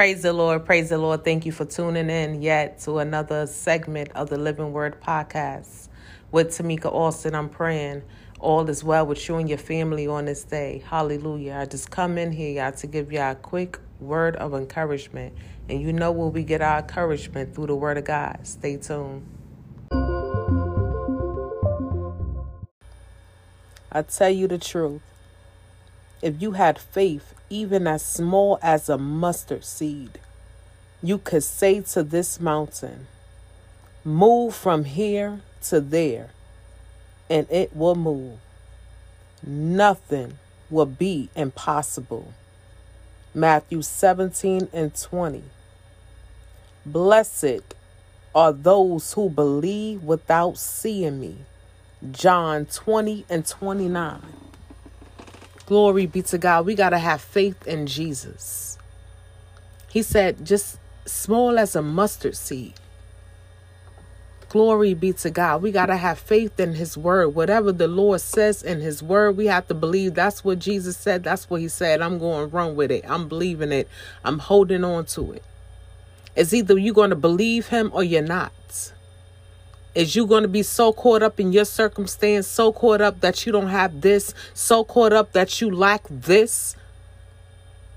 Praise the Lord. Praise the Lord. Thank you for tuning in yet to another segment of the Living Word podcast. With Tamika Alston, I'm praying all is well with you and your family on this day. Hallelujah. I just come in here, y'all, to give y'all a quick word of encouragement. And you know where we get our encouragement through the Word of God. Stay tuned. I tell you the truth. If you had faith, even as small as a mustard seed, you could say to this mountain, Move from here to there, and it will move. Nothing will be impossible. Matthew 17 and 20. Blessed are those who believe without seeing me. John 20 and 29. Glory be to God. We got to have faith in Jesus. He said, just small as a mustard seed. Glory be to God. We got to have faith in His word. Whatever the Lord says in His word, we have to believe that's what Jesus said. That's what He said. I'm going run with it. I'm believing it. I'm holding on to it. It's either you're going to believe Him or you're not. Is you going to be so caught up in your circumstance, so caught up that you don't have this, so caught up that you lack this,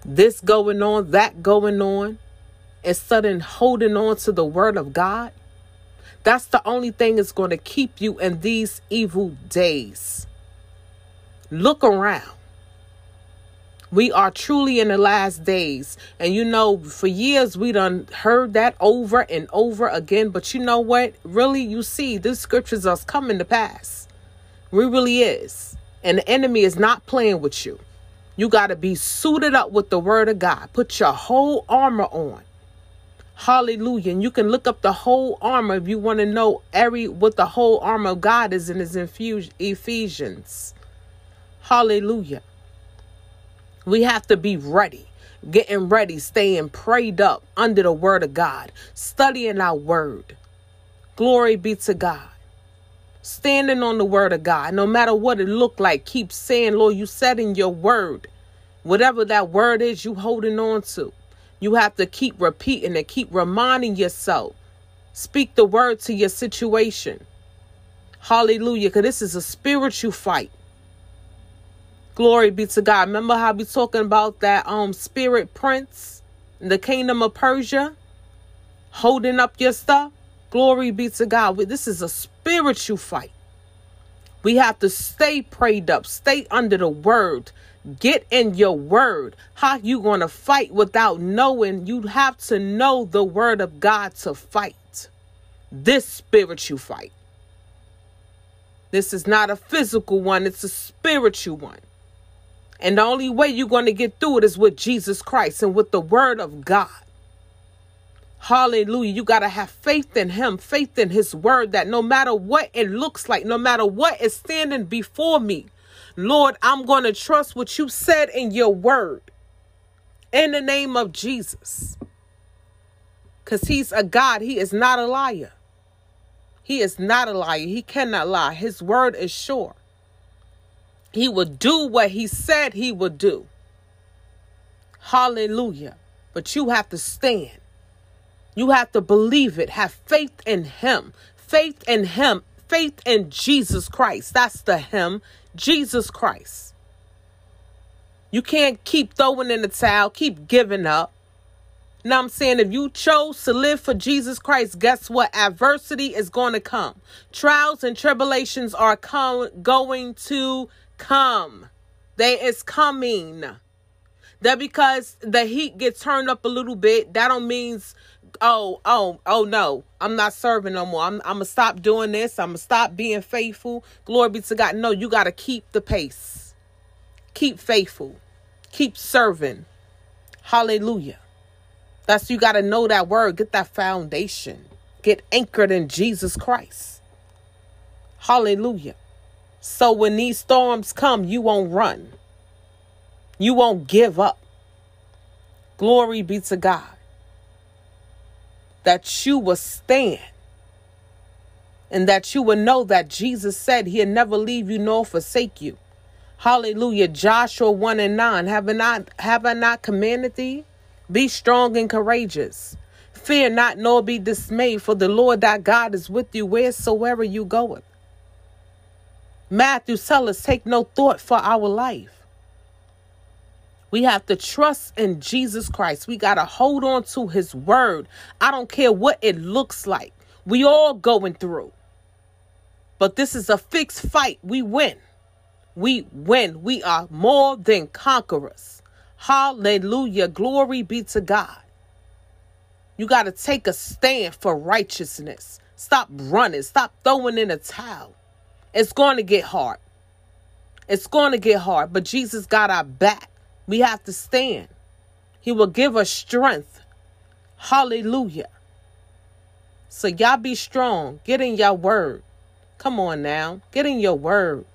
this going on, that going on, instead of holding on to the word of God? That's the only thing that's going to keep you in these evil days. Look around. We are truly in the last days. And you know, for years we done heard that over and over again. But you know what? Really, you see, these scriptures are coming to pass. We really is. And the enemy is not playing with you. You got to be suited up with the word of God. Put your whole armor on. Hallelujah. And you can look up the whole armor if you want to know every what the whole armor of God is in his infuse, Ephesians. Hallelujah. We have to be ready, getting ready, staying prayed up under the word of God, studying our word. Glory be to God. Standing on the word of God, no matter what it looked like, keep saying, Lord, you said in your word, whatever that word is you holding on to. You have to keep repeating it, keep reminding yourself. Speak the word to your situation. Hallelujah. Because this is a spiritual fight. Glory be to God. Remember how we talking about that um spirit prince in the kingdom of Persia holding up your stuff? Glory be to God. This is a spiritual fight. We have to stay prayed up, stay under the word, Get in your word. How you going to fight without knowing? You have to know the word of God to fight. This spiritual fight. This is not a physical one, it's a spiritual one. And the only way you're going to get through it is with Jesus Christ and with the word of God. Hallelujah. You got to have faith in Him, faith in His word that no matter what it looks like, no matter what is standing before me, Lord, I'm going to trust what you said in your word in the name of Jesus. Because he's a God, he is not a liar. He is not a liar. He cannot lie. His word is sure. He will do what he said he would do. Hallelujah. But you have to stand. You have to believe it. Have faith in him. Faith in him. Faith in Jesus Christ. That's the him. Jesus Christ. You can't keep throwing in the towel, keep giving up. Now I'm saying if you chose to live for Jesus Christ, guess what? Adversity is going to come. Trials and tribulations are com- going to come. They is coming. That because the heat gets turned up a little bit, that don't means oh, oh, oh no, I'm not serving no more. I'm, I'm gonna stop doing this. I'm gonna stop being faithful. Glory be to God. No, you gotta keep the pace. Keep faithful. Keep serving. Hallelujah. That's you gotta know that word. Get that foundation. Get anchored in Jesus Christ. Hallelujah. So when these storms come, you won't run. You won't give up. Glory be to God that you will stand and that you will know that Jesus said he'll never leave you nor forsake you. Hallelujah. Joshua 1 and 9. Have I not, have I not commanded thee? Be strong and courageous. Fear not, nor be dismayed, for the Lord thy God is with you wheresoever you goeth. Matthew tells us, take no thought for our life. We have to trust in Jesus Christ. We got to hold on to his word. I don't care what it looks like. We all going through. But this is a fixed fight. We win. We win. We are more than conquerors. Hallelujah. Glory be to God. You got to take a stand for righteousness. Stop running. Stop throwing in a towel. It's going to get hard. It's going to get hard, but Jesus got our back. We have to stand. He will give us strength. Hallelujah. So y'all be strong. Get in your word. Come on now. Get in your word.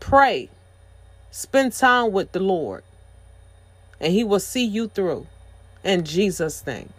Pray. Spend time with the Lord. And he will see you through. In Jesus' name.